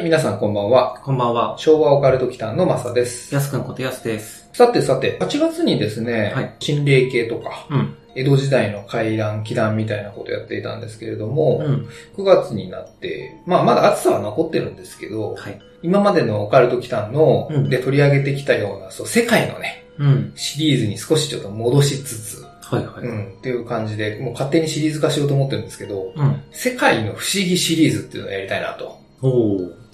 い、皆さんこんばんは。こんばんは。昭和オカルト祈間のマサです。やすくんことやすです。さてさて、8月にですね、はい心霊系とか、うん。江戸時代の回覧、祈談みたいなことをやっていたんですけれども、うん。9月になって、まあまだ暑さは残ってるんですけど、はい。今までのオカルト祈間の、うんで取り上げてきたような、そう、世界のね、うん。シリーズに少しちょっと戻しつつ、はいはい。うん、っていう感じで、もう勝手にシリーズ化しようと思ってるんですけど、うん。世界の不思議シリーズっていうのをやりたいなと。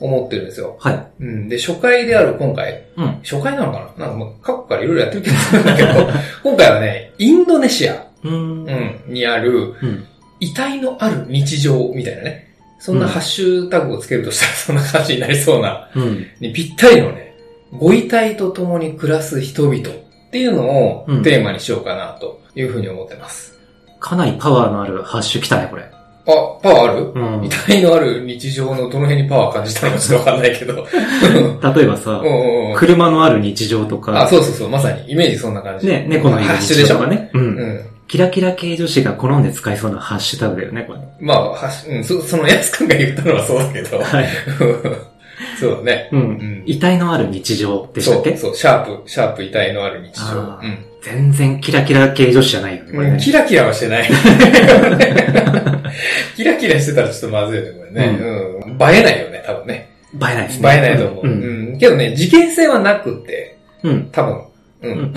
思ってるんですよ。はい。うん。で、初回である今回、うん。初回なのかな？なんかもう過去からいろいろやってる気がするんだけど、今回はね、インドネシア、うーん。うん、にあるうん。遺体のある日常みたいなね。そんなハッシュタグをつけるとしたら そんな感じになりそうな、うん。にぴったりのね、ご遺体と共に暮らす人々っていうのをうんテーマにしようかなというふうに思ってます。かなりパワーのあるハッシュ来たね、これ。あ、パワーある、うん遺体のある日常のどの辺にパワー感じたのかちょっとわかんないけど。例えばさう、んうんうん車のある日常とあ、か、そうそうそう、まさに。イメージそんな感じ。ね、猫のいるハッシュでしょ？日常とかね。う。うんん。キラキラ系女子が好んで使いそうなハッシュタグだよね、これ。まあ、はしうん、そそのやすくんが言ったのはそうだけど。はい。そうだね。う。うんん。遺体のある日常でしたっけ？そう、そう、シャープ、シャープ遺体のある日常。あー全然キラキラ系女子じゃないよね、こうん。れね。キラキラはしてない。キラキラしてたらちょっとまずいよね、これね。うん。映えないよね、多分ね。映えないです映えね。ないと思う。う。うんん。けどね、事件性はなくって、うん。多分。ううん ん。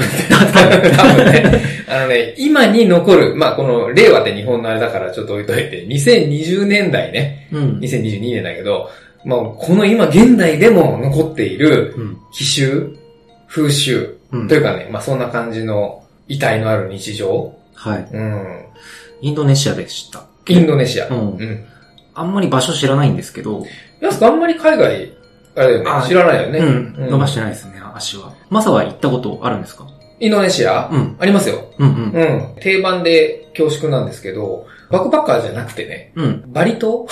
多分ね、あのね、今に残る、まあこの令和って日本のあれだからちょっと置いといて、2020年代ね、うん。2022年だけど、まあこの今現代でも残っているうん。奇襲、風習、うんというかね、まあそんな感じの遺体のある日常、はい。うん。インドネシアでした。インドネシア。うんうん。あんまり場所知らないんですけど、やすくあんまり海外、あれだよねあ、知らないよね。うん。伸ばししてないですね、足は。マサは行ったことあるんですか？インドネシア、うん。ありますよ。うんうん。うん。定番で恐縮なんですけど、バックパッカーじゃなくてね、うん。バリ島？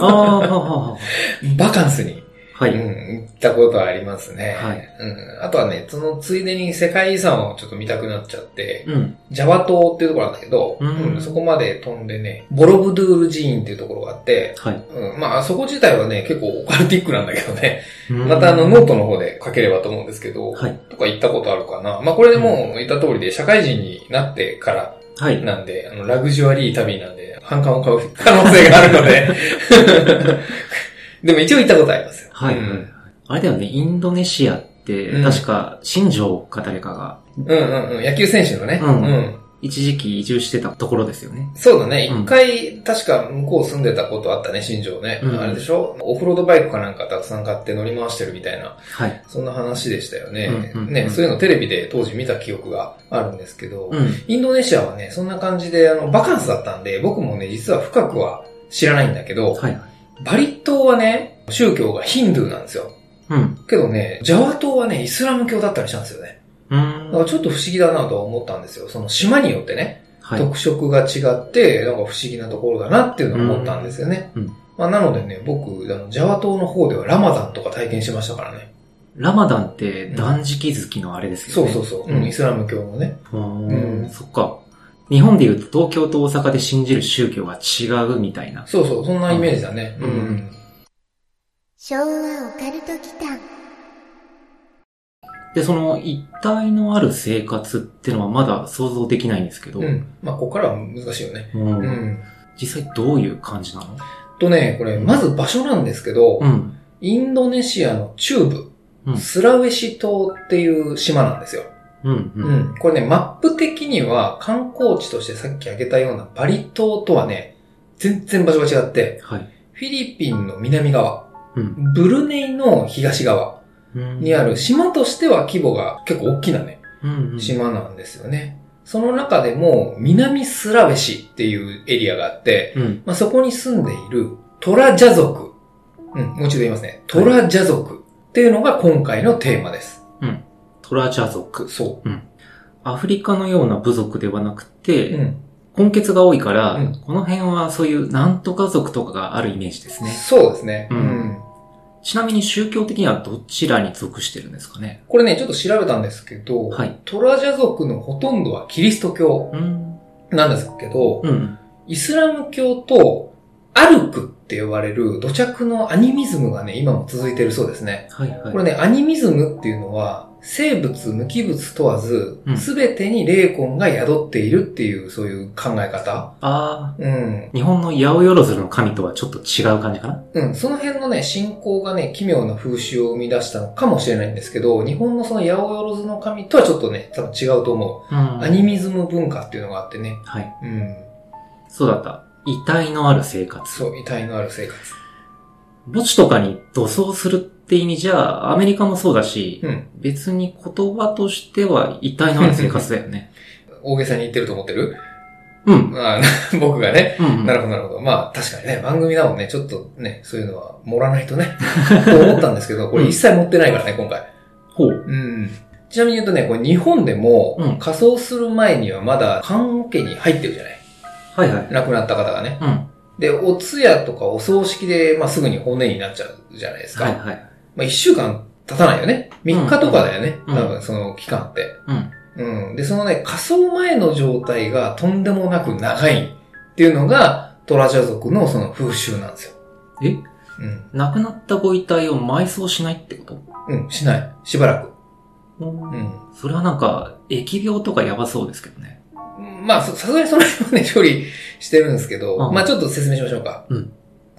ああ。バカンスに、はい。うん、行ったことはありますね。はいうん。あとはね、そのついでに世界遺産をちょっと見たくなっちゃって、うん。ジャワ島っていうところなんだけど、うんそこまで飛んでね、ボロブドゥール寺院っていうところがあって、はい。うん、まあそこ自体はね、結構オカルティックなんだけどね、うんまたあのノートの方で書ければと思うんですけど、はい。とか行ったことあるかな。まあこれでもう言った通りで社会人になってからはい。なんで、あの、ラグジュアリー旅なんで、反感を買う可能性があるので。でも一応行ったことありますよ。はい。うんあれだよね、インドネシアってうん、確か、新庄か誰かが、うんうんうん。野球選手のね。うん一時期移住してたところですよね。そうだね。うん一回、確か向こう住んでたことあったね、新庄ね。うんあれでしょ？オフロードバイクかなんかたくさん買って乗り回してるみたいな、はい。そんな話でしたよね。うんうんうんね、そういうのテレビで当時見た記憶があるんですけど、うん。インドネシアはね、そんな感じで、あの、バカンスだったんで、僕もね、実は深くは知らないんだけど、はい。バリ島はね、宗教がヒンドゥーなんですよ。うん。けどね、ジャワ島はね、イスラム教だったりしたんですよね。うだんか。らちょっと不思議だなとは思ったんですよ。その島によってね、はい。特色が違って、なんか不思議なところだなっていうのを思ったんですよね。うんうんまあ、なのでね、僕、あの、ジャワ島の方ではラマダンとか体験しましたからね。ラマダンって断食月のあれですよね。そうそうそう。うん、イスラム教のね。ううんん。そっか。日本で言うと東京と大阪で信じる宗教が違うみたいな。そうそう、そんなイメージだね。ううん。ん。昭和オカルト祈間で、その一体のある生活っていうのはまだ想像できないんですけど、うん。まあ、ここからは難しいよね。うん。うん。実際どういう感じなの？とね、これ、まず場所なん。ですけど、うん。インドネシアの？中部、うんスラウェシ島っていう島なんですよ。うん。う。うんん。これね、マップ的には観光地としてさっき挙げたようなバリ島とはね、全然場所が違って、はい。フィリピンの南側、うん。ブルネイの東側うんにある島としては規模が結構大きなね、うん。島なんですよね。その中でも南スラベシっていうエリアがあって、うん。まあ、そこに住んでいるトラジャ族。うん、もう一度言いますね。トラジャ族っていうのが今回のテーマです。トラジャ族。そアフリカのような部族ではなくて、う。うん。根血が多いから、うんこの辺はそういうなんとか族とかがあるイメージですね。そうですね。ううんん。ちなみに宗教的にはどちらに属してるんですかね？これね、ちょっと調べたんですけど、はいトラジャ族のほとんどはキリスト教うん。なんですけど、うん。イスラム教とアルクって呼ばれる土着のアニミズムがね、今も続いてるそうですね。はいはい。これね、アニミズムっていうのは、生物、無機物問わずう、んすべてに霊魂が宿っているっていう、そういう考え方。あうん。あ、日本の八百万の神とはちょっと違う感じかな？うん。その辺のね、信仰がね、奇妙な風習を生み出したのかもしれないんですけど、日本のその八百万の神とはちょっとね、多分違うと思う。うんアニミズム文化っていうのがあってね。はい。うん。そうだった。遺体のある生活。そう、遺体のある生活。墓地とかに土葬するって意味じゃ、アメリカもそうだし、うん。別に言葉としては遺体のある生活だよね。大げさに言ってると思ってる？うん。まあ、僕がね。うん、うん。なるほど、なるほど。まあ、確かにね、番組だもんね、ちょっとね、そういうのは盛らないとね、と 思ったんですけど、これ一切持ってないからね、今回。ほう。うん。ちなみに言うとね、これ日本でもうん、仮装する前にはまだ棺桶に入ってるじゃない？はいはい。亡くなった方がね。うん。で、お通夜とかお葬式で、まあ、すぐに骨になっちゃうじゃないですか。はいはい。まあ、一週間経たないよね。3日とかだよね。うん多分、その期間って。うん。うん。で、そのね、仮装前の状態がとんでもなく長いっていうのが、トラジャ族のその風習なんですよ。え？うん。亡くなったご遺体を埋葬しないってこと？うん、しない。しばらく。う。うんん。それはなんか、疫病とかやばそうですけどね。まあ、ささすがにその辺はね、処理してるんですけど、うんまあちょっと説明しましょうか。うん。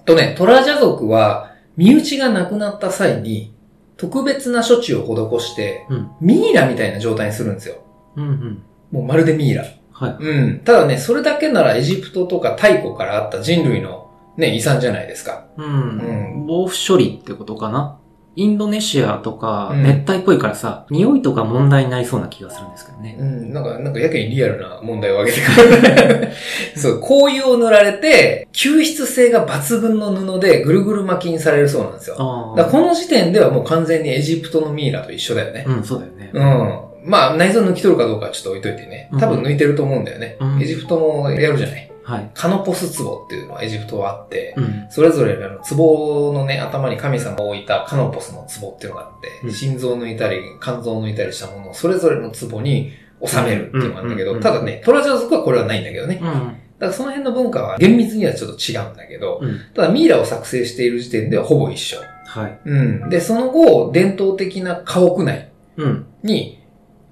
とね、トラジャ族は、身内が亡くなった際に、特別な処置を施して、うん。ミイラみたいな状態にするんですよ。うんうん。もうまるでミイラ。はい。うん。ただね、それだけならエジプトとか太古からあった人類のね、遺産じゃないですか。うん。防腐処理ってことかなインドネシアとか、うん熱帯っぽいからさ、匂いとか問題になりそうな気がするんですけどね。うん。なんか、なんかやけにリアルな問題を挙げてくる。そう、紅葉を塗られて、吸湿性が抜群の布でぐるぐる巻きにされるそうなんですよ。この時点ではもう完全にエジプトのミイラと一緒だよね。うん、そうだよね。うん。まあ、内臓抜き取るかどうかはちょっと置いといてね。多分抜いてると思うんだよね。うんエジプトもやるじゃない。はい。カノポス壺っていうのはエジプトはあって、うん。それぞれあの壺のね、頭に神様が置いたカノポスの壺っていうのがあって、うん心臓を抜いたり、肝臓を抜いたりしたものをそれぞれの壺に収めるっていうのがあるんだけど、ただね、トラジャ族はこれはないんだけどね。うん。だからその辺の文化は厳密にはちょっと違うんだけど、うん。ただミイラを作成している時点ではほぼ一緒。はい。うん。で、その後、伝統的な家屋内うん。に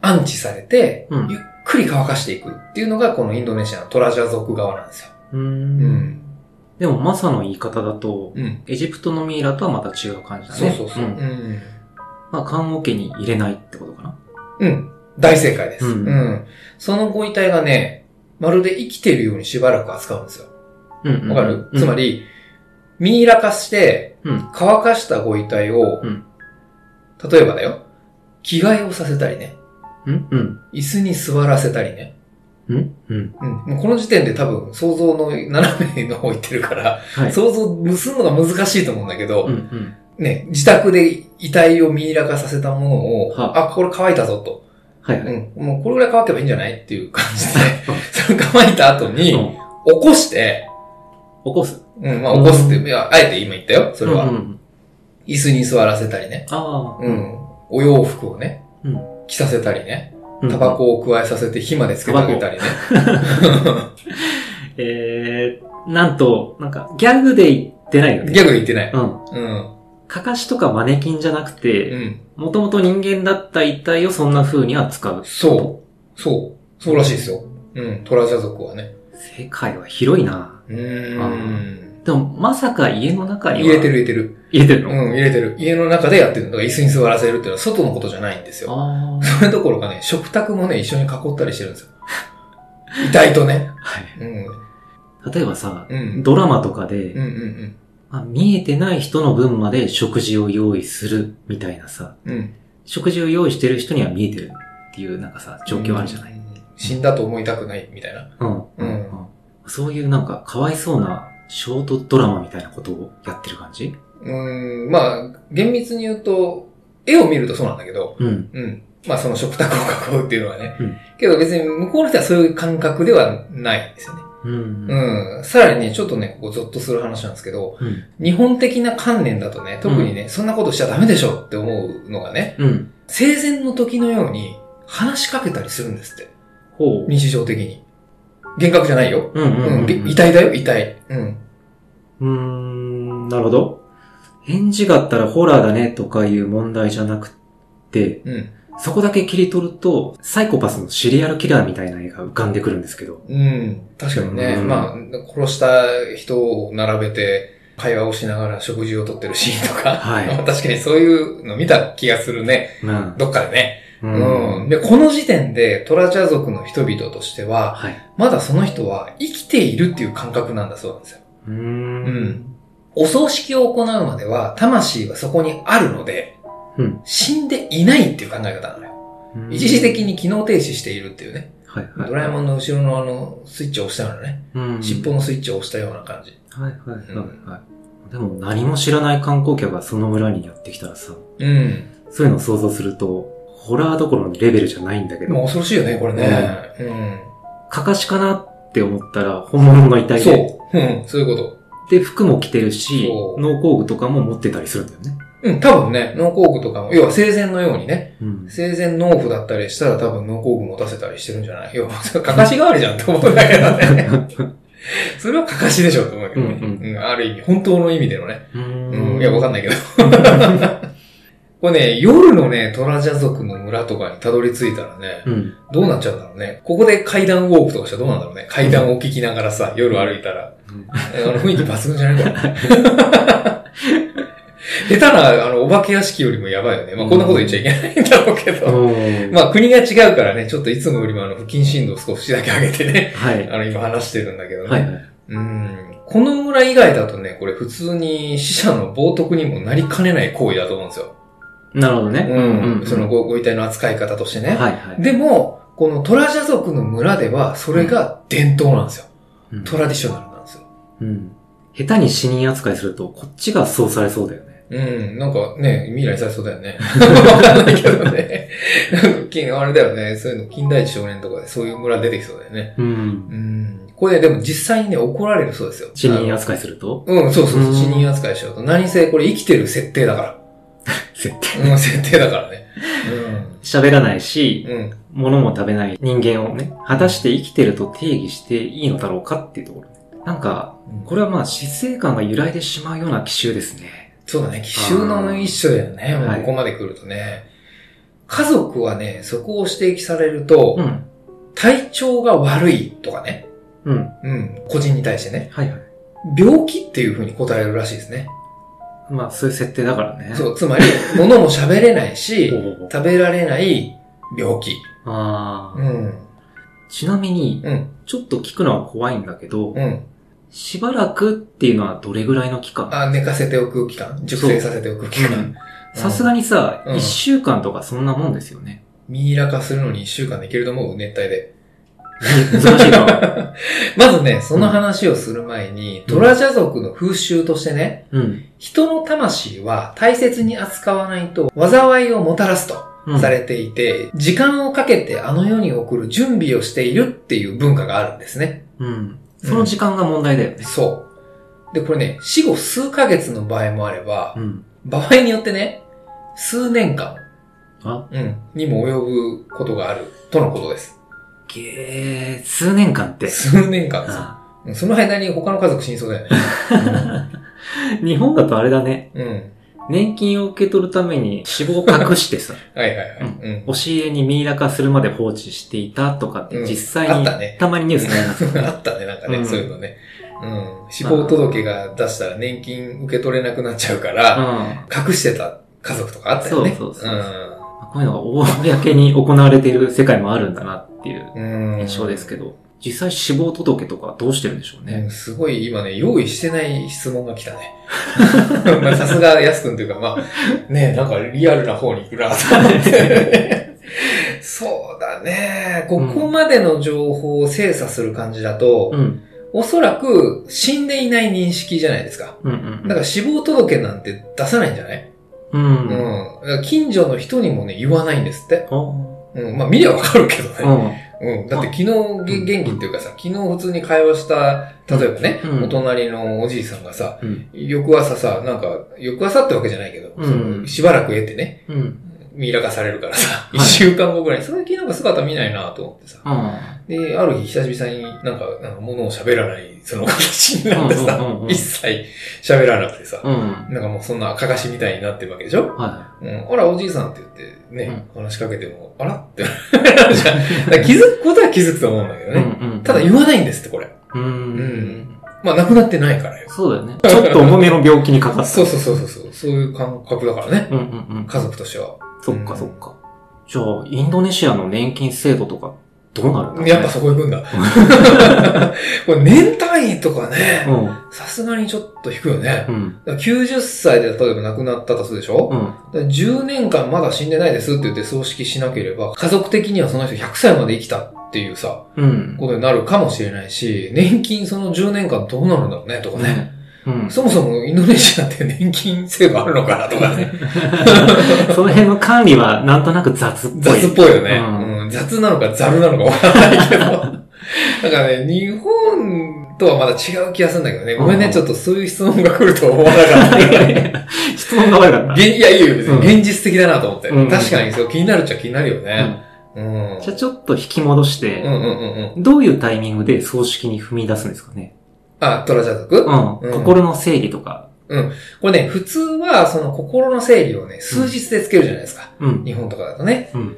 安置されて、うんゆっくり乾かしていくっていうのがこのインドネシアのトラジャ族側なんですよ。うー。うんん。でも、マサの言い方だと、うん。エジプトのミイラとはまた違う感じだね。そうそうそう。んうん。まあ、棺桶に入れないってことかな。うん。大正解です。ううんん。そのご遺体がね、まるで生きてるようにしばらく扱うんですよ。うん。わかる、うんつま、り、ミイラ化して、うん。乾かしたご遺体を、うん例えばだよ、着替えをさせたりね、うん。うん。椅子に座らせたりね。うん。うん。うん。もうこの時点で多分想像の斜めの方行ってるから、はい。想像するのが難しいと思うんだけど、うん。うん。ね、自宅で遺体をミイラ化させたものを、はあ、これ乾いたぞと。はいはい。うん。もうこれぐらい乾けばいいんじゃないっていう感じで、その乾いた後に、うん。起こして、起こす。うん、まあ起こすって、いや、あえて今言ったよ、それは。うんうん。椅子に座らせたりね。ああ。うん。お洋服をね、うん。着させたりね。うんタバ。コを加えさせて火までつけてあげたりね。えー、なんと、なんか、ギャグで言ってないよね。ギャグで言ってない。うん。うん。かかしとかマネキンじゃなくうて、ん。もともと人間だった遺体をそんな風に扱う。そう。そう。そうらしいですよ。うん。トラジャ族はね。世界は広いな。うーん。でも、まさか家の中には。入れてる。入れてる。入れてるの、うん、入れてる。家の中でやってるの。だから椅子に座らせるっていうのは外のことじゃないんですよ。ああ。それどころかね、食卓もね、一緒に囲ったりしてるんですよ。遺体とね。はい。うん。例えばさ、うん。ドラマとかで、うんうんまあ見えてない人の分まで食事を用意するみたいなさ、うん。うん。食事を用意してる人には見えてるっていうなんかさ、状況あるじゃない、うん死んだと思いたくないみたいな。うん。うん。うん。そういうなんか、かわいそうなショートドラマみたいなことをやってる感じ？うーん、まあ、厳密に言うと、絵を見るとそうなんだけど、うん。うん。まあその食卓を囲うっていうのはね。うんけど別に向こうの人はそういう感覚ではないんですよね。うん。うん。さらにね、ちょっとね、ここゾッとする話なんですけど、うん。日本的な観念だとね、特にね、そんなことしちゃダメでしょって思うのがね、うん。生前の時のように話しかけたりするんですって。ほう。日常的に。幻覚じゃないよ。うんうんう。うんん。げ遺体だよ、遺体。うん。うーん、なるほど。返事があったらホラーだねとかいう問題じゃなくて、うん。そこだけ切り取ると、サイコパスのシリアルキラーみたいな絵が浮かんでくるんですけど。うん。確かにね、うんまあ、殺した人を並べて、会話をしながら食事をとってるシーンとか、はいまあ 確かにそういうの見た気がするね。うん。どっかでね。ううん。で、この時点でトラジャ族の人々としては、はい。まだその人は生きているっていう感覚なんだそうなんですよ。うーん。うんお葬式を行うまでは、魂はそこにあるので、うん。死んでいないっていう考え方なのよ。うん一時的に機能停止しているっていうね。はいはい。ドラえもんの後ろのあの、スイッチを押したようなね。うん。尻尾のスイッチを押したような感じ。はいはいはいはい。でも何も知らない観光客がその村にやってきたらさ、うん。そういうのを想像すると、ホラーどころのレベルじゃないんだけど、もう恐ろしいよね、これね。うん。かかしかなって思ったら本物の遺体で、そう。うん、そういうこと。で、服も着てるし農工具とかも持ってたりするんだよね。うん、多分ね、農工具とかも、要は生前のようにね、うん。生前農夫だったりしたら多分農工具持たせたりしてるんじゃない？要は、かかし代わりじゃんって思うんだけどね。それはかかしでしょと思うけどね。うんうんある意味、本当の意味でのね。ううん、いや、わかんないけど。これね、夜のね、トラジャ族の村とかにたどり着いたらね、うん。どうなっちゃうんだろうね。ここで階段ウォークとかしたらどうなんだろうね。階段を聞きながらさ、夜歩いたら。あの雰囲気抜群じゃないこれ。下手な、あの、お化け屋敷よりもやばいよね。まあ、こんなこと言っちゃいけないんだろうけど。うんまあ、国が違うからね、ちょっといつもよりもあの、不謹慎度を少しだけ上げてね、はい。あの、今話してるんだけどね。はいはい。うん。この村以外だとね、これ普通に死者の冒涜にもなりかねない行為だと思うんですよ。なるほどね。うん。そのごご遺体の扱い方としてね。はいはい。でも、このトラジャ族の村では、それが伝統なんですよ。うんトラディショナルなんですよ。うん。下手に死人扱いすると、こっちがそうされそうだよね。うん、なんかね、未来されそうだよね。わかんないけどね。なんか近あれだよね、そういうの、近代一少年とかでそういう村出てきそうだよね。うん。うん。これでも実際にね、怒られるそうですよ。死人扱いすると？うん、そうそうそうう、ん死人扱いしちゃうと。何せこれ生きてる設定だか設定。ら。うん、設定だからね。喋らないし、うん。うん。物も食べない人間をね、果たして生きてると定義していいのだろうかっていうところ。なんか、これはまあ死生観が揺らいでしまうような奇襲ですね。そうだね、奇襲の一種だよね。もうはいここまで来るとね。家族はね、そこを指摘されると、うん。体調が悪いとかね。うん。うん。個人に対してね。はいはい。病気っていう風に答えるらしいですね。まあ、そういう設定だからね。そう、つまり、物も喋れないし 食べられない病気。ああ、うん。ちなみに、うん。ちょっと聞くのは怖いんだけど、うん。しばらくっていうのはどれぐらいの期間？あ、寝かせておく期間。熟成させておく期間。さすがにさ、うん一週間とかそんなもんですよね。ミイラ化するのに一週間できると思う？熱帯で。難しいな。まずね、その話をする前に、うんトラジャ族の風習としてね、うん。人の魂は大切に扱わないと災いをもたらすとうんされていて、時間をかけてあの世に送る準備をしているっていう文化があるんですね。うん。その時間が問題だよね。そう。で、これね、死後数ヶ月の場合もあればう、ん。場合によってね、数年間、あ？うん、にも及ぶことがあるとのことです。げー、数年間って。数年間ですよあうんその間に他の家族死にそうだよね。日本だとあれだね。うん。うん年金を受け取るために死亡を隠してさ、はいはいはい。うん。押し入れにミイラ化するまで放置していたとかってうん実際にあったねたまにニュースになりますよね。あったね、なんかね、うんそういうのね。うん。死亡届が出したら年金受け取れなくなっちゃうから、うん。隠してた家族とかあったよね。そうそうそうこういうのが公に行われている世界もあるんだなっていううん。うん。印象ですけど、実際死亡届とかどうしてるんでしょうね。うんすごい今ね、用意してない質問が来たね。まあさすが安くんというか、まあ、ね、なんかリアルな方に行くなと思って。そうだね。ここまでの情報を精査する感じだと、うん。おそらく死んでいない認識じゃないですか。うんうん。だから死亡届なんて出さないんじゃない？うん。うん。近所の人にもね、言わないんですって。あうん。まあ見りゃわかるけどあ。ね。うん。だって昨日げ元気っていうかさ、昨日普通に会話した、例えばね、うんお隣のおじいさんがさ、うん。翌朝さ、なんか、翌朝ってわけじゃないけど、しばらく得てね、うん。ミイラ化されるからさ、い一週間後ぐらい、最近なんか姿見ないなと思ってさ。あで、ある日久々になんか、なんか物を喋らない、その形になってさうんうんうんう、ん一切喋らなくてさ、あ。うん。なんかもうそんなかかしみたいになってるわけでしょ？はうん、あら、おじいさんって言ってね、話しかけても、あら？って。気づくことは気づくと思うんだけどい。ね。うんうん。ただ言わないんですって、これ。う。うんん。まあ、亡くなってないからよ。そうだよね。ちょっと重めの病気にかかった。そうそうそうそうそう。そういう感覚だからね。うんうんうん。家族としては。そっかそっか。じゃあ、インドネシアの年金制度とか、どうなるんだろうね？やっぱそこ行くんだ。これ年単位とかね、うさすがにちょっと低いよね。ん。うん。だから90歳で例えば亡くなったとするでしょ、うん。だから10年間まだ死んでないですって言って葬式しなければ、家族的にはその人100歳まで生きたっていうさ、うん。ことになるかもしれないし、年金その10年間どうなるんだろうねとかね。うん。そもそもインドネシアって年金制度あるのかなとかね。その辺の管理はなんとなく雑っぽい。雑っぽいよね。うんうん雑なのかザルなのかわからないけど。だからね、日本とはまだ違う気がするんだけどね。ごめんね、うんちょっとそういう質問が来るとは思わなかった。質問が悪かった。現いや、いいよ。現実的だなと思って。うん確かにそう気になるっちゃ気になるよね。うん。じゃあちょっと引き戻して、うんうんうんうん。どういうタイミングで葬式に踏み出すんですかね？あ、トラジャ族うん。うん心の整理とか。これね、普通はその心の整理をね、数日でつけるじゃないですか。うん。日本とかだとね。うん。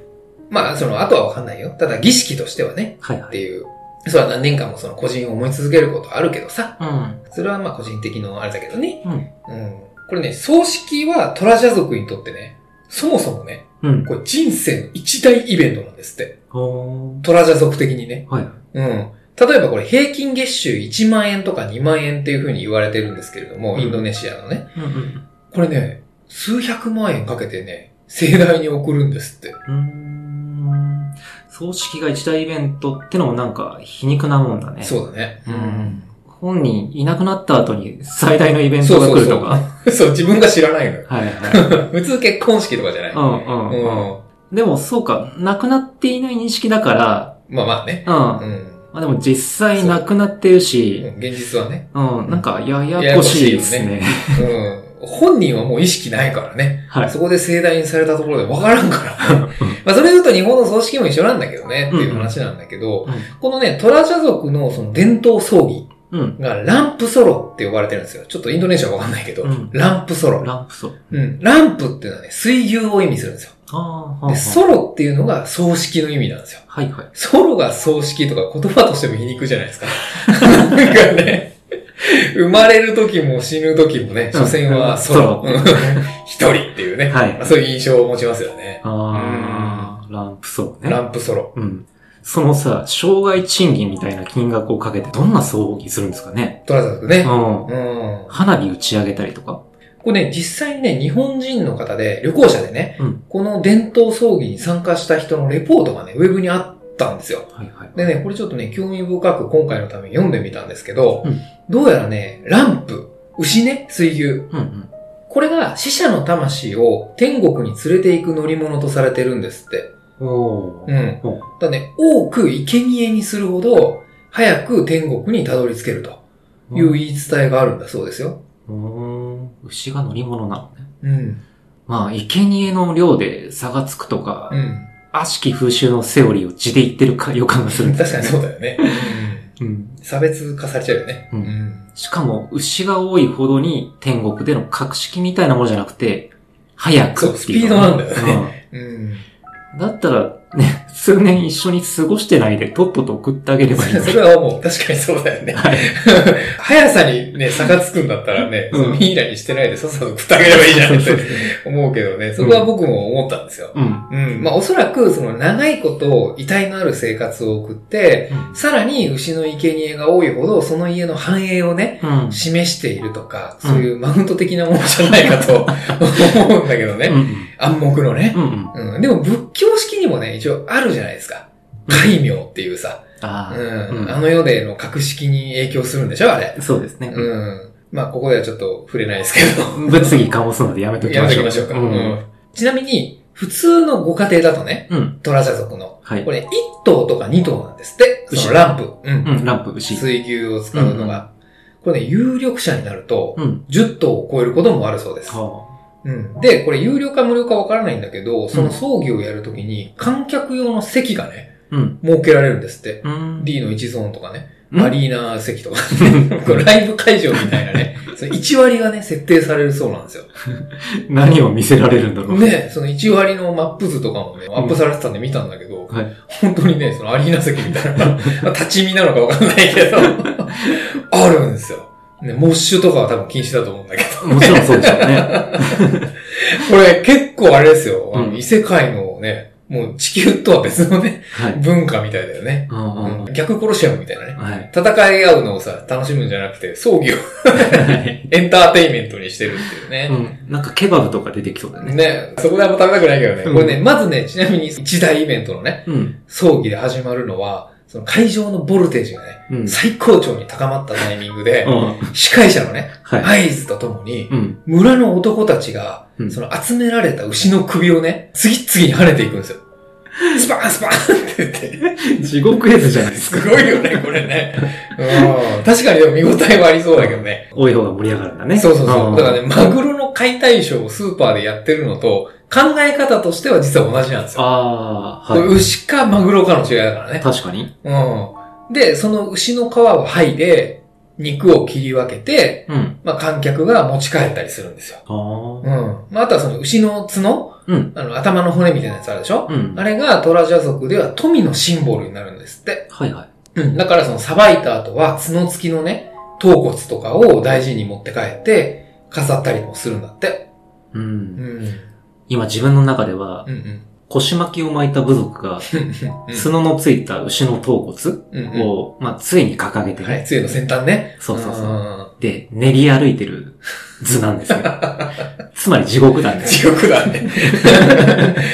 まあ、その後はわかんないよ。ただ儀式としてはね、はいはい。っていう。それは何年間もその個人を思い続けることあるけどさ。うん。それはまあ個人的のあれだけどね。うん。うん。これね、葬式はトラジャ族にとってね、そもそもね、うん。これ人生の一大イベントなんですって。トラジャ族的にね。はい。うん。例えばこれ平均月収1万円とか2万円っていう風に言われてるんですけれども、うんインドネシアのね。うんうん。これね、数百万円かけてね、盛大に送るんですって。うーん。葬式が一大イベントってのもなんか皮肉なもんだね。そうだね。うん。本人いなくなった後に最大のイベントが来るとか。そう、自分が知らないのよ。はいはい。普通結婚式とかじゃない。うんうんうん。うん。でもそうか、亡くなっていない認識だから、まあまあね。うん。うまん。あでも実際亡くなってるし、現実はね。うん、なんかややこしいですね。うん。本人はもう意識ないからね。はい。そこで盛大にされたところで分からんから。まあそれ言うと日本の葬式も一緒なんだけどね、っていう話なんだけど、うんこのね、トラジャ族のその伝統葬儀うん。がランプソロって呼ばれてるんですよ。ちょっとインドネシアわかんないけど、うんランプソロ。ランプソ。うん。ランプっていうのはね、水牛を意味するんですよ。ああ、で、ソロっていうのが葬式の意味なんですよ。はいはい。ソロが葬式とか言葉としても皮肉じゃないですか。なんかね、生まれる時も死ぬ時もね、所詮はソロ。一人っていうね、はいまあそういう印象を持ちますよね。ああ、ランプソね。ランプソロ。うん。そのさ、障害賃金みたいな金額をかけてどんな葬儀するんですかねトラザ族ね。うん。うん。花火打ち上げたりとか。これね、実際にね、日本人の方で、旅行者でね、うんこの伝統葬儀に参加した人のレポートがね、ウェブにあったんですよ。はいはい。でね、これちょっとね、興味深く今回のために読んでみたんですけど、うんどうやらね、ランプ、牛ね、水牛。うんうん。これが死者の魂を天国に連れて行く乗り物とされてるんですって。うん。ほだね、多く生贄にするほど、早く天国にたどり着けるとういう言い伝えがあるんだそうですよ。うーん。牛が乗り物なのね。うん。まあ、生贄の量で差がつくとか、うん。悪しき風習のセオリーを地で言ってるか予感がするんです確かにそうだよね。うん。うん。差別化されちゃうよね。うんん。しかも、牛が多いほどに天国での格式みたいなものじゃなくて、早くっていう。そうスピードなんだよねうんうん。だったら、ね、数年一緒に過ごしてないで、とっとと送ってあげればいい それはもう確かにそうだよね。はい。速さにね、差がつくんだったらね、うんミイラにしてないでさっさと食ってあげればいいじゃんって思うけどね、そこは僕も思ったんですよ。うん。うん。まあおそらく、その長いこと遺体のある生活を送って、さらに牛の生贄が多いほど、その家の繁栄をね、うん。示しているとか、そういうマウント的なものじゃないかと思うんだけどね。うん。暗黙のね。うん。うん。うん。でも仏教式にもね、一応一応あるじゃないですか。戒名っていうさ、ああ、うんうんあの世での格式に影響するんでしょあれ。そうですね。うん。まあ、ここではちょっと触れないですけど。物議醸すのでやめときやましょう。めときましょうか。ううんんちなみに、普通のご家庭だとね、うん。トラジャ族の、はいこ。れ1頭とか2頭なんですって。牛そのランプ。うんうん、ランプ、牛。水牛を使うのが。これね、有力者になると、うん。10頭を超えることもあるそうです。はうん。で、これ有料か無料かわからないんだけど、その葬儀をやるときに観客用の席がね、あ。うん。設けられるんですって。うん。D の1ゾーンとかね、うんアリーナ席とか、これライブ会場みたいなね、その1割がね、設定されるそうなんですよ。何を見せられるんだろう。ね、その1割のマップ図とかもね、アップされてたんで見たんだけど、はい。本当にね、そのアリーナ席みたいな、まあ立ち見なのかわかんないけど、あるんですよ。ね、モッシュとかは多分禁止だと思うんだけど。もちろんそうでしょうね。これ結構あれですよ。あのうん異世界のね、もう地球とは別のね、はい。文化みたいだよね。うんうん。うん逆コロシアムみたいなね。はい。戦い合うのをさ、楽しむんじゃなくて、葬儀を エンターテインメントにしてるっていうね。うん。なんかケバブとか出てきそうだよね。ね、そこであんま食べたくないけどね。うんこれね、まずね、ちなみに一大イベントのね、うん。葬儀で始まるのは、その会場のボルテージがね、うん。最高潮に高まったタイミングでう、ん。司会者のね、はい。合図とともに、うん。村の男たちが、うんその集められた牛の首をね、次々に跳ねていくんですよ。スパーンスパーンって言って。地獄絵図じゃないですか。すごいよね、これね。うん。確かにでも見応えはありそうだけどね。多い方が盛り上がるんだね。そうそうそう。んだからね、マグロの解体ショーをスーパーでやってるのと、考え方としては実は同じなんですよ。ああ、はい。牛かマグロかの違いだからね。確かに。うん。で、その牛の皮を剥いで、肉を切り分けて、うん。まあ、観客が持ち帰ったりするんですよ。あうあ。ん。まあ、あとはその牛の角うん。あの、頭の骨みたいなやつあるでしょ、うん。あれがトラジャ族では富のシンボルになるんですって。はいはい。うん。だからそのさばいた後は角付きのね、頭骨とかを大事に持って帰って、飾ったりもするんだって。う。うんん。今自分の中ではう、ん腰巻きを巻いた部族が、うん。角のついた牛の頭骨。を、まあ、杖に掲げてはい、ね。杖の先端ね。そうそうそううんで、練り歩いてる図なんですよ。つまり地獄なんです地獄だね。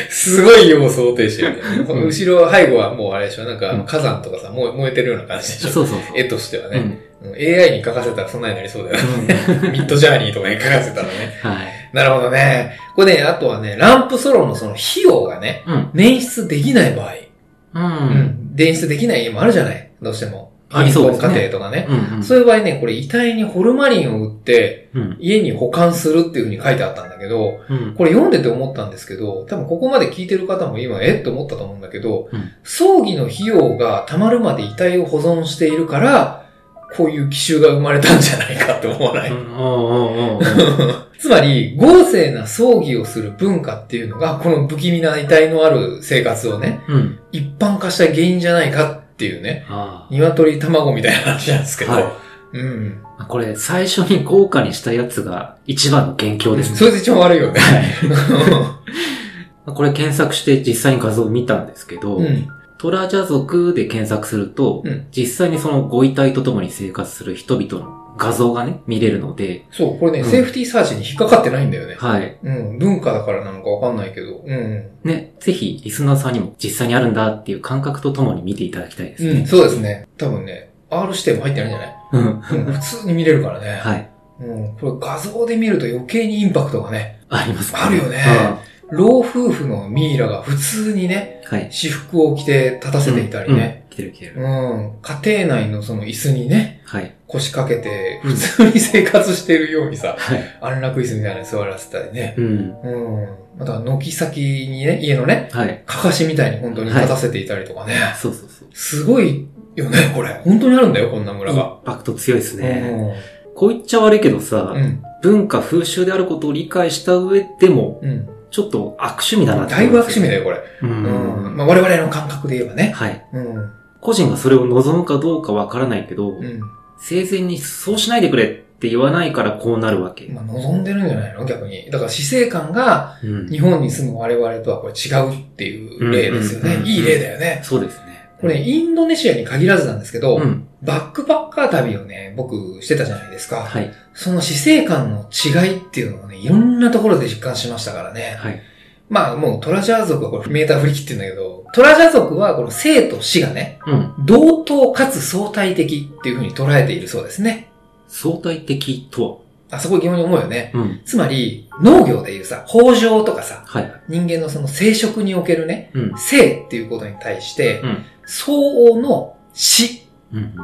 すごいよう想定してるね。この後ろ、背後はもうあれでしょなんか火山とかさ、燃え燃えてるような感じでしょそうそうそう。絵としてはね。うん。うん AI に書かせたらそんなになりそうだよね。ミッドジャーニーとかに書かせたらね。はい。なるほどね。これね、あとはね、ランプソロのその費用がね、うん。捻出できない場合。う。うんん。捻出できない家もあるじゃない？どうしても。貧困家庭とかね。うん。うん。そういう場合ね、これ遺体にホルマリンを売って、うん。家に保管するっていう風に書いてあったんだけど、うん。これ読んでて思ったんですけど、多分ここまで聞いてる方も今、え？って思ったと思うんだけど、うん葬儀の費用が溜まるまで遺体を保存しているから、こういう奇襲が生まれたんじゃないかって思わない？つまり、豪勢な葬儀をする文化っていうのが、この不気味な遺体のある生活をね、うん。一般化した原因じゃないかっていうね、あ鶏卵みたいな話なんですけど、はうん。あ。これ、最初に豪華にしたやつが一番の元凶ですね。それで一番悪いよね。これ検索して実際に画像を見たんですけど、うん。トラジャ族で検索すると、うん実際にそのご遺体と共に生活する人々の画像がね、見れるので、そう、これね、うんセーフティーサーチに引っかかってないんだよね。はい。うん。文化だからなのかわかんないけど。うん。ね、ぜひ、リスナーさんにも実際にあるんだっていう感覚とともに見ていただきたいですうん、ね。そうですね。多分ね、R 指定も入ってないんじゃない？うん。うん、普通に見れるからね。はい。うん。これ画像で見ると余計にインパクトがね、ありますあるよね老夫婦のミイラが普通にね、うんはい。私服を着て立たせていたりね。うん。来てる来てる。うん。家庭内のその椅子にね、はい。腰掛けて、うん普通に生活してるようにさ、はい。安楽椅子みたいなのに座らせたりね。うん。うん。また、軒先にね、家のね、はい。かかしみたいに本当に立たせていたりとかね。そうそうそう。すごいよね、これ。本当にあるんだよ、こんな村インが。パクト強いですね。こう言っちゃ悪いけどさ、うん。文化風習であることを理解した上でも、うん。ちょっと悪趣味だなってだいぶ悪趣味だよ。よ、これ。う。うんん。まあ、我々の感覚で言えばね。はい。うん。個人がそれを望むかどうかわからないけど、うん。生前にそうしないでくれって言わないからこうなるわけ。まあ、望んでるんじゃないの？逆に。だから死生観がうん日本に住む我々とはこれ違うっていう例ですよねいい例だよね。そうですね。これ、インドネシアに限らずなんですけど、うん。バックパッカー旅をね、僕してたじゃないですか。はい。その死生観の違いっていうのをね、いろんなところで実感しましたからね。はい。まあもうトラジャー族はこれメーター振り切ってるんだけど、トラジャー族はこの生と死がね、うん。同等かつ相対的っていう風に捉えているそうですね。相対的とあそこ疑問に思うよね。はうん。つまり、農業でいうさ、豊穣とかさ、はい。人間のその生殖におけるね、うん。生っていうことに対して、うん。相応の死うん。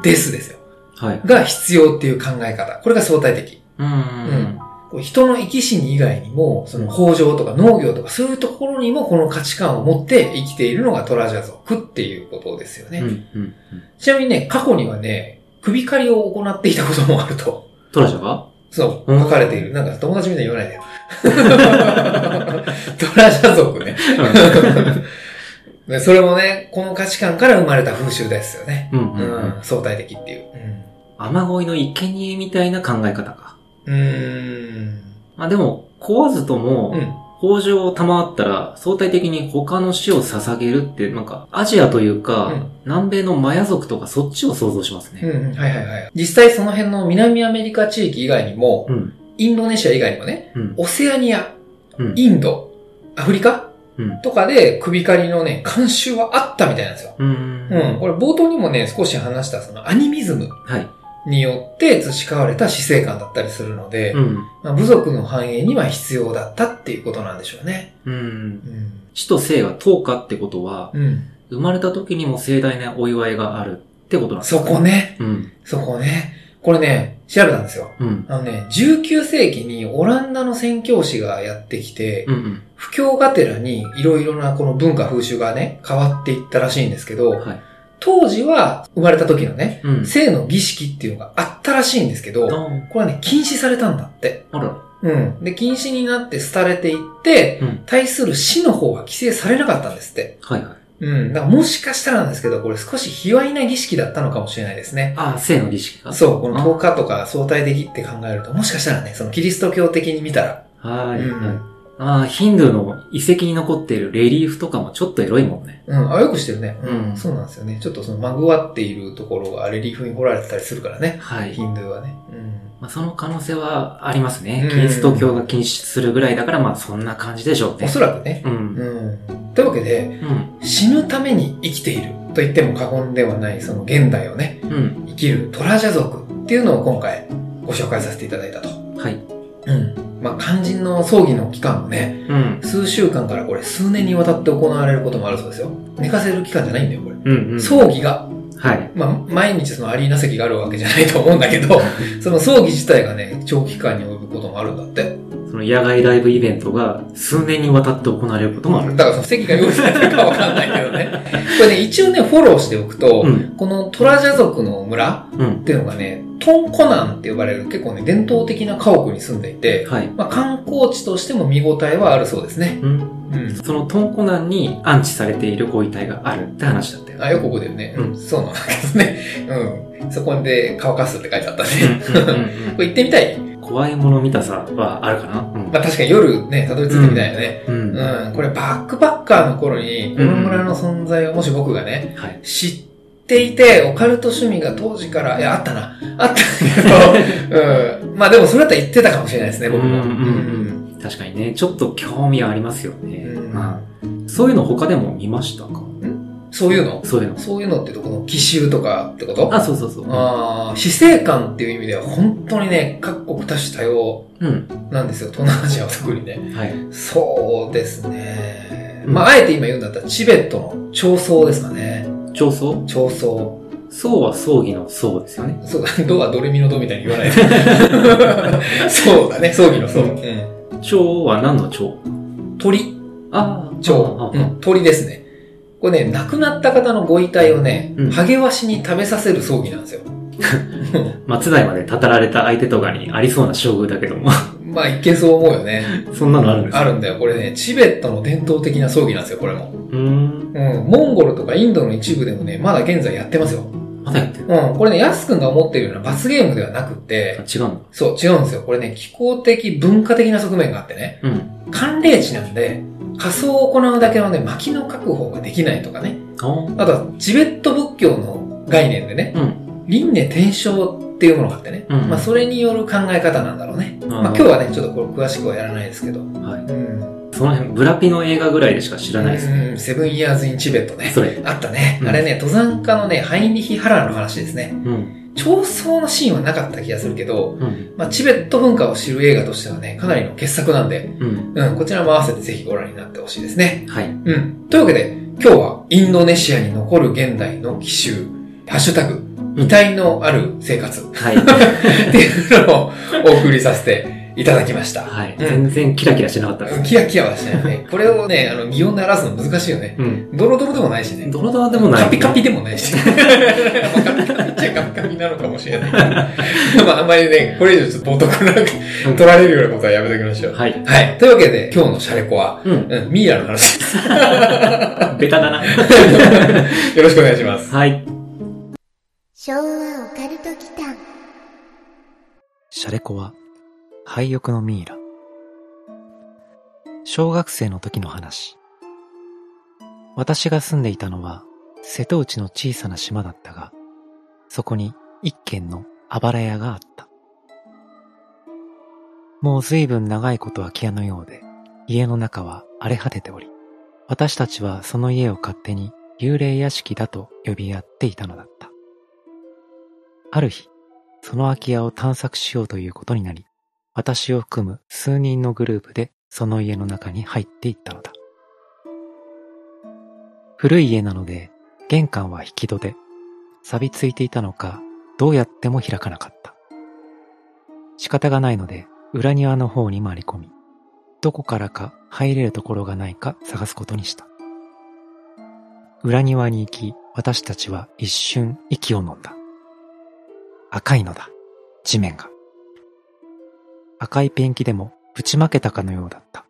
ですですよ。はい。が必要っていう考え方。これが相対的。うん。うん。人の生き死に以外にも、その豊穣とか農業とかそういうところにもこの価値観を持って生きているのがトラジャ族っていうことですよね。うん。うん。ちなみにね、過去にはね、首刈りを行っていたこともあると。トラジャが？そう、うん書かれている。なんか友達みたいに言わないでよ。トラジャ族ね。でそれもね、この価値観から生まれた風習ですよね。うん。ううん。うんん、相対的っていう。雨乞いの生贄みたいな考え方か。うん。うーん。まあでも、壊ずとも、うん。北条を賜ったら、相対的に他の死を捧げるって、なんか、アジアというか、うん南米のマヤ族とかそっちを想像しますね。うんうん、はいはいはい。実際その辺の南アメリカ地域以外にも、うん。インドネシア以外にもね、うん。オセアニア、うん。インド、アフリカうん。とかで首狩りのね、慣習はあったみたいなんですよ。うん。うん。これ冒頭にもね、少し話したそのアニミズムはい。によって培われた死生観だったりするので、うん。まあ、部族の繁栄には必要だったっていうことなんでしょうね。うん。うん。死と生が等価ってことは、うん。生まれた時にも盛大なお祝いがあるってことなんですそかこね。うん。そこね。これね、調べたんですよ。うん。あのね、19世紀にオランダの宣教師がやってきて、うんうん。布教がてらにいろいろなこの文化風習がね、変わっていったらしいんですけど、はい。当時は生まれた時のね、うん。性の儀式っていうのがあったらしいんですけど、あこれはね、禁止されたんだって。あら。うん。で、禁止になって廃れていって、うん。対する死の方が規制されなかったんですって。はいはい。うん。だからもしかしたらなんですけど、これ少し卑猥な儀式だったのかもしれないですね。ああ、生の儀式か？そう、この10日とか相対的って考えると、もしかしたらね、そのキリスト教的に見たら、はい。うんああ、ヒンドゥーの遺跡に残っているレリーフとかもちょっとエロいもんね。うん、あ、よくしてるね。うんそうなんですよね。ちょっとそのまぐわっているところがレリーフに彫られてたりするからね。はいヒ。ンドゥーはね。うん。まあ、その可能性はありますね。うんキリスト教が禁止するぐらいだから、まあそんな感じでしょうね。おそらくね。うん。うん。というわけで、うん。死ぬために生きていると言っても過言ではない、その現代をね、うん。生きるトラジャ族っていうのを今回ご紹介させていただいたと。はい。うん。まあ、肝心の葬儀の期間もね、うん。数週間からこれ数年にわたって行われることもあるそうですよ。寝かせる期間じゃないんだよ、これ。うん、うん。葬儀が、はい。まあ、毎日そのアリーナ席があるわけじゃないと思うんだけど、その葬儀自体がね、長期間に及ぶこともあるんだって。その野外ライブイベントが数年にわたって行われることもある。だからその席が用意されてるかわかんないけどね。これね、一応ね、フォローしておくと、うん。このトラジャ族の村うんっ。ていうのがね、トンコナンって呼ばれる結構ね、伝統的な家屋に住んでいて、はい。まあ、観光地としても見応えはあるそうですね。うん。うん。そのトンコナンに安置されているご遺体があるって話だったよ。あ、よく覚えてるね。うんそうなんだけどね。うん。そこで乾かすって書いてあったね。うんうんうん これ行ってみたい怖いもの見たさはあるかなうん。まあ確かに夜ね、たどり着いてみたいよね。うん。うん。これバックパッカーの頃に、この村の存在をもし僕がね、はい。知っていて、オカルト趣味が当時から、いや、あったな。あったけど、うん。まあでもそれだったら言ってたかもしれないですね、僕も。うんうんうん確かにね、ちょっと興味はありますよね。うんまあ、そういうの他でも見ましたか？そういうの？そういうの。そういうのってとこの奇襲とかってこと？あ、そうそうそう。ああ、死生観っていう意味では本当にね、各国多種多様うん。なんですよ。東南アジアは特にね。はい。そうですね。うんまあ、あえて今言うんだったらチベットの長宗ですかね。長宗？長宗。宗は葬儀の葬ですよね。そうだ、ドはドレミのドみたいに言わないで。そうだね、葬儀の葬。ううん。蝶は何の蝶鳥。ああ、蝶。鳥ですね。これね、亡くなった方のご遺体をね、うんハゲワシに食べさせる葬儀なんですよ。松代までたたられた相手とかにありそうな将軍だけども。まあ、いけそう思うよね。そんなのあるんですかあるんだよ。これね、チベットの伝統的な葬儀なんですよ、これも。うーん。うん。モンゴルとかインドの一部でもね、まだ現在やってますよ。まだやってるうん。これね、ヤス君が思ってるような罰ゲームではなくてあ、違うの？そう、違うんですよ。これね、気候的、文化的な側面があってね、うん。寒冷地なんで、仮装を行うだけのね、薪の確保ができないとかね。ああとは、チベット仏教の概念でね、うん。輪廻転生っていうものがあってね、うんまあ、それによる考え方なんだろうね。んまあ、今日はね、ちょっとこれ詳しくはやらないですけど、はい。うん。その辺、ブラピの映画ぐらいでしか知らないですね。うんセブンイヤーズ・イン・チベットね。それ。あったね。うんあれね、登山家のね、ハインリヒ・ハラーの話ですね。うん。超走のシーンはなかった気がするけど、うん。まあ、チベット文化を知る映画としてはね、かなりの傑作なんで、うん。うん、こちらも合わせてぜひご覧になってほしいですね。はい。うん。というわけで、今日はインドネシアに残る現代の奇襲、ハッシュタグ、遺体のある生活はい。っていうのをお送りさせていただきました。はい。うん全然キラキラしなかったです。キラキラはしないね。これをね、あの、擬音で表すの難しいよね。うん。ドロドロでもないしね。ドロドロでもない。カピカピでもないし。まあカピカピっちゃカピカピなのかもしれないけど。まあ、あんまりね、これ以上ちょっと冒頭な取られるようなことはやめときましょう。はい。はい。というわけで、今日のシャレコは、うん。うん、ミイラの話です。ベタだな。よろしくお願いします。はい。昭和オカルト祈間シャレコは、廃屋のミイラ。小学生の時の話。私が住んでいたのは、瀬戸内の小さな島だったが、そこに一軒のあばら屋があった。もう随分長いこと空き家のようで、家の中は荒れ果てており、私たちはその家を勝手に幽霊屋敷だと呼び合っていたのだった。ある日、その空き家を探索しようということになり、私を含む数人のグループでその家の中に入っていったのだ。古い家なので、玄関は引き戸で、錆びついていたのか、どうやっても開かなかった。仕方がないので、裏庭の方に回り込み、どこからか入れるところがないか探すことにした。裏庭に行き、私たちは一瞬息を飲んだ。赤いのだ、地面が。赤いペンキでもぶちまけたかのようだった。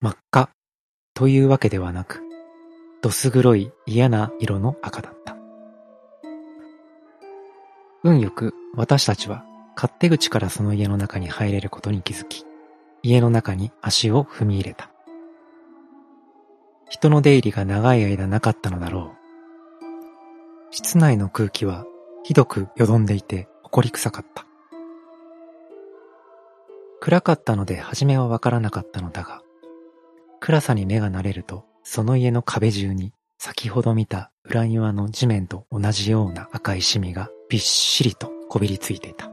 真っ赤というわけではなく、どす黒い嫌な色の赤だった。運よく私たちは勝手口からその家の中に入れることに気づき、家の中に足を踏み入れた。人の出入りが長い間なかったのだろう。室内の空気はひどくよどんでいて埃臭かった。暗かったので初めはわからなかったのだが、暗さに目が慣れると、その家の壁中に先ほど見た裏庭の地面と同じような赤いシミがびっしりとこびりついていた。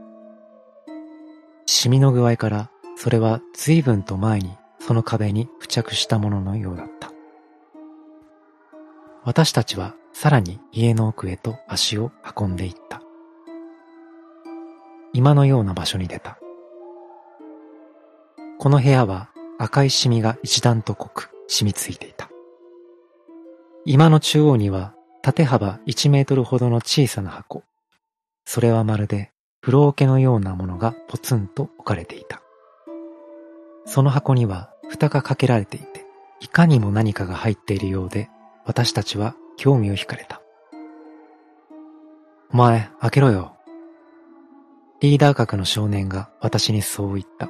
シミの具合から、それは随分と前にその壁に付着したもののようだった。私たちはさらに家の奥へと足を運んでいった。今のような場所に出た。この部屋は赤いシミが一段と濃く染みついていた。今の中央には縦幅1メートルほどの小さな箱。それはまるで風呂桶のようなものがポツンと置かれていた。その箱には蓋がかけられていて、いかにも何かが入っているようで、私たちは興味を惹かれた。お前、開けろよ。リーダー格の少年が私にそう言った。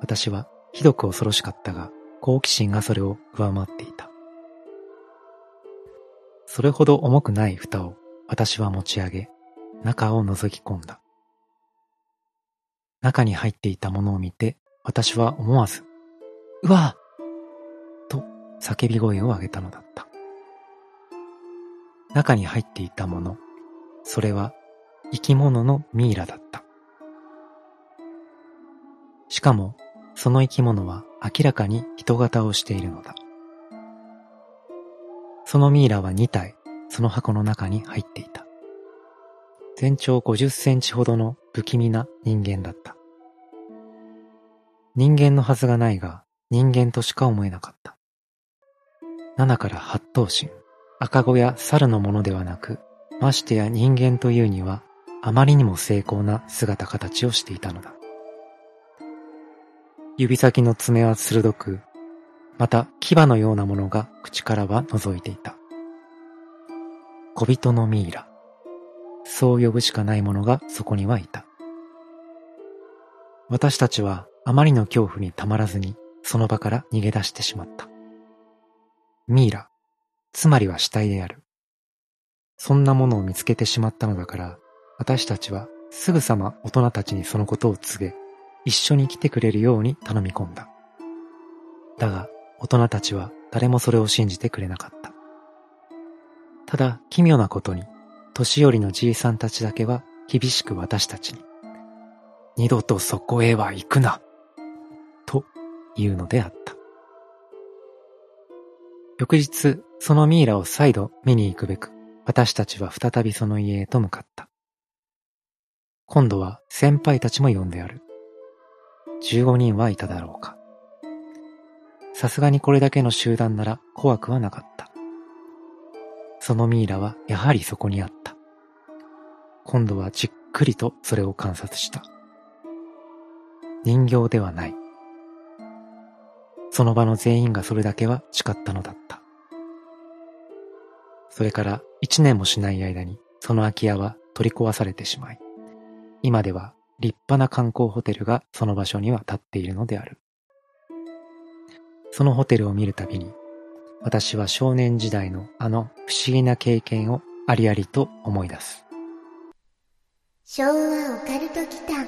私はひどく恐ろしかったが、好奇心がそれを上回っていた。それほど重くない蓋を私は持ち上げ、中を覗き込んだ。中に入っていたものを見て、私は思わず、うわと叫び声を上げたのだった。中に入っていたもの、それは生き物のミイラだった。しかも、その生き物は明らかに人型をしているのだ。そのミイラは2体、その箱の中に入っていた。全長50センチほどの不気味な人間だった。人間のはずがないが、人間としか思えなかった。七から八頭身、赤子や猿のものではなく、ましてや人間というには、あまりにも精巧な姿形をしていたのだ。指先の爪は鋭く、また牙のようなものが口からは覗いていた。小人のミイラ。そう呼ぶしかないものがそこにはいた。私たちはあまりの恐怖にたまらずにその場から逃げ出してしまった。ミイラ、つまりは死体である。そんなものを見つけてしまったのだから、私たちはすぐさま大人たちにそのことを告げ、一緒に来てくれるように頼み込んだ。だが、大人たちは誰もそれを信じてくれなかった。ただ、奇妙なことに、年寄りのじいさんたちだけは厳しく私たちに、二度とそこへは行くな、と言うのであった。翌日、そのミイラを再度見に行くべく、私たちは再びその家へと向かった。今度は先輩たちも呼んである。15人はいただろうか。さすがにこれだけの集団なら怖くはなかった。そのミイラはやはりそこにあった。今度はじっくりとそれを観察した。人形ではない。その場の全員がそれだけは誓ったのだった。それから一年もしない間にその空き家は取り壊されてしまい、今では立派な観光ホテルがその場所には立っているのである。そのホテルを見るたびに、私は少年時代のあの不思議な経験をありありと思い出す。昭和オカルト祈間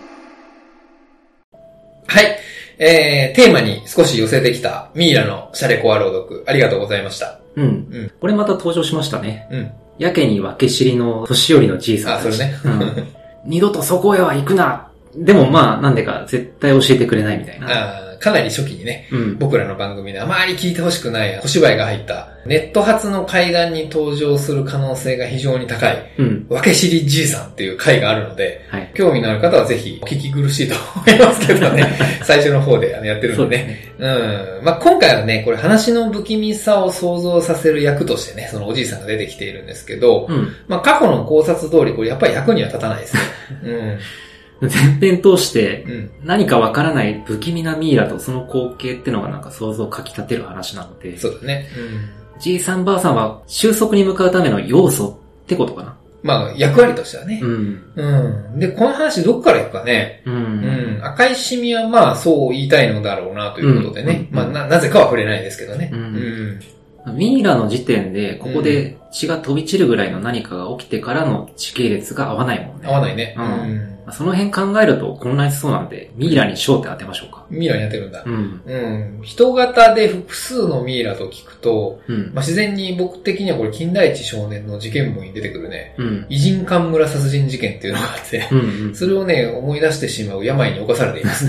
はい。えー、テーマに少し寄せてきたミイラのシャレコア朗読、ありがとうございました。うん。うんこれまた登場しましたね。うん。やけに分け知りの年寄りのじいさんあ。それね。うん 二度とそこへは行くなでもまあ、なんでか絶対教えてくれないみたいな。あーかなり初期にね、うん。僕らの番組であまり聞いてほしくない小芝居が入った、ネット発の海岸に登場する可能性が非常に高い、うん。分け知りじいさんっていう回があるので、はい。興味のある方はぜひお聞き苦しいと思いますけどね、最初の方でやってるそんでね。うですね。うん。まあ、今回はね、これ話の不気味さを想像させる役としてね、そのおじいさんが出てきているんですけど、うん。まあ、過去の考察通り、これやっぱり役には立たないですね。前編通してうん。うん。何かわからない不気味なミイラとその光景ってのがなんか想像をかき立てる話なので、そうだね。うん。じいさんばあさんは収束に向かうための要素ってことかな。まあ、役割としてはね。ん。うん。で、この話どっから行くかね。う。うんん。赤いシミはまあ、そう言いたいのだろうなということでね。うんまあ、な、なぜかは触れないですけどね。うんうん。ミイラの時点で、ここで血が飛び散るぐらいの何かが起きてからの時系列が合わないもんね。合わないね。ううんん。その辺考えると混乱しそうなんで、ミイラに焦点当てましょうか。ミイラにやってるんだ。うん。うん。人型で複数のミイラと聞くと、うん。まあ、自然に僕的にはこれ金田一少年の事件簿に出てくるね、うん。偉人館村殺人事件っていうのがあって、うんうん。それをね、思い出してしまう病に侵されています。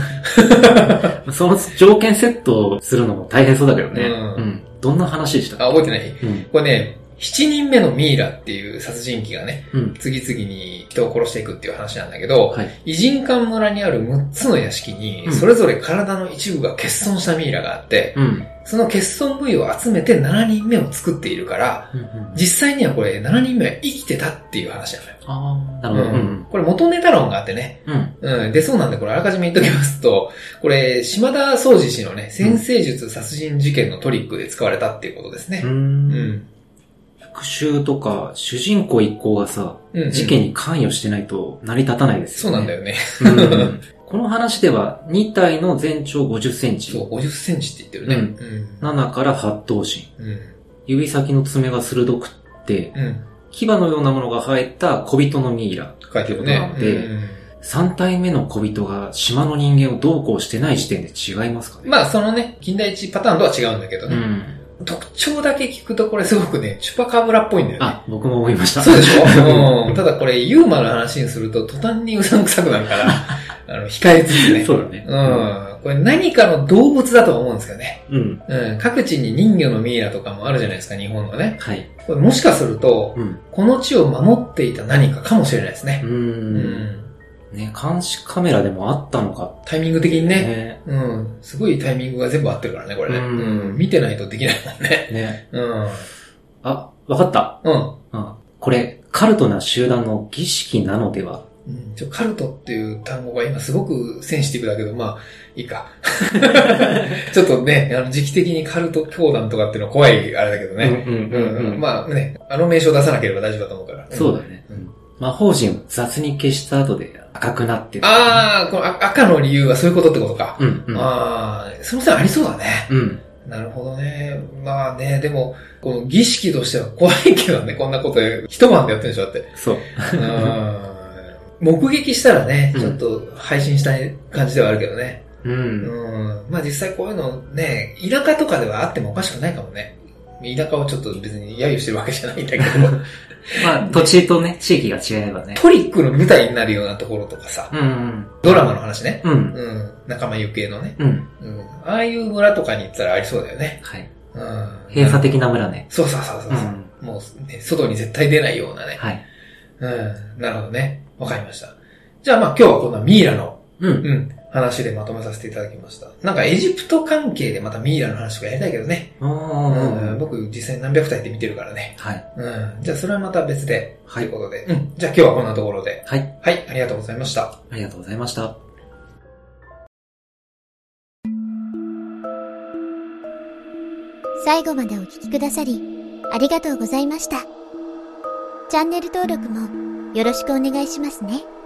その条件セットするのも大変そうだけどね。うんうん。どんな話でしたあ、覚えてない？うん。これね、7人目のミイラっていう殺人鬼がね、うん。次々に人を殺していくっていう話なんだけど、はい。偉人館村にある6つの屋敷にう、んそれぞれ体の一部が欠損したミイラがあって、うん。その欠損部位を集めて7人目を作っているから、うんうん。実際にはこれ7人目は生きてたっていう話なのよ。ああ、なるほど。うん。これ元ネタ論があってね、うん。うん。で、そうなんで、これあらかじめ言っときますと、これ、島田総司氏のね、先生術殺人事件のトリックで使われたっていうことですね。う。うんん。復讐とか、主人公一行がさ、うんうん事件に関与してないと成り立たないですよね。そうなんだよね。うんこの話では、2体の全長50センチ。そう、50センチって言ってるね。7から8頭身。うん。うん。指先の爪が鋭くって、うん。牙のようなものが生えた小人のミイラ。書いてるね。なのでうん3体目の小人が島の人間をどうこうしてない時点で違いますかねまあ、そのね、近代一パターンとは違うんだけどね。うん。特徴だけ聞くとこれすごくね、チュパカブラっぽいんだよね。あ、僕も思いました。そうでしょ？うん。ただこれ、ユーマの話にすると途端にうさんくさくなるから、あの、控えつつね。そうだね。うん。これ何かの動物だと思うんですけどね。うん。うん。各地に人魚のミイラとかもあるじゃないですか、日本のね。はい。これもしかすると、うん。この地を守っていた何かかもしれないですねう。。うんん。ね、監視カメラでもあったのか。タイミング的にね。ね。うん。すごいタイミングが全部合ってるからね、これね。ううんん。見てないとできないもんね。ね。うん。あ、わかった。うん。うん。これ、カルトな集団の儀式なのでは？うんちょカルトっていう単語が今すごくセンシティブだけど、まあ、いいか。ちょっとね、あの時期的にカルト教団とかっていうのは怖いあれだけどね。うんうんうんうんまあね、あの名称出さなければ大丈夫だと思うから。そうだね。うん魔法陣を雑に消した後で赤くなってる。ああ、この赤赤の理由はそういうことってことか。うんうん。ああ、その線ありそうだね。うん。なるほどね。まあね、でも、この儀式としては怖いけどね、こんなこと一晩でやってるんでしょ、だって。そう。うん目撃したらね、うんちょっと配信したい感じではあるけどね。うん。うん。まあ実際こういうのね、田舎とかではあってもおかしくないかもね。田舎をちょっと別に揶揄してるわけじゃないんだけど、まあ、土地とね、地域が違えばね。トリックの舞台になるようなところとかさ、うんうん。ドラマの話ね。うん。うん。仲間由紀恵のね。うん。うん。ああいう村とかに行ったらありそうだよね。はい。うん。閉鎖的な村ね。そうそうそうそうう。ん。もう、ね、外に絶対出ないようなね。はい。うん。なるほどね。わかりました。じゃあまあ今日はこんなミイラの、うん。うん、話でまとめさせていただきました。なんかエジプト関係でまたミイラの話とかやりたいけどね。あうん、ー僕実際に何百体って見てるからね。はい。うん。じゃあそれはまた別で。はいということで。うん。じゃあ今日はこんなところで。はい。はい。ありがとうございました。ありがとうございました。最後までお聞きくださり、ありがとうございました。チャンネル登録もよろしくお願いしますね。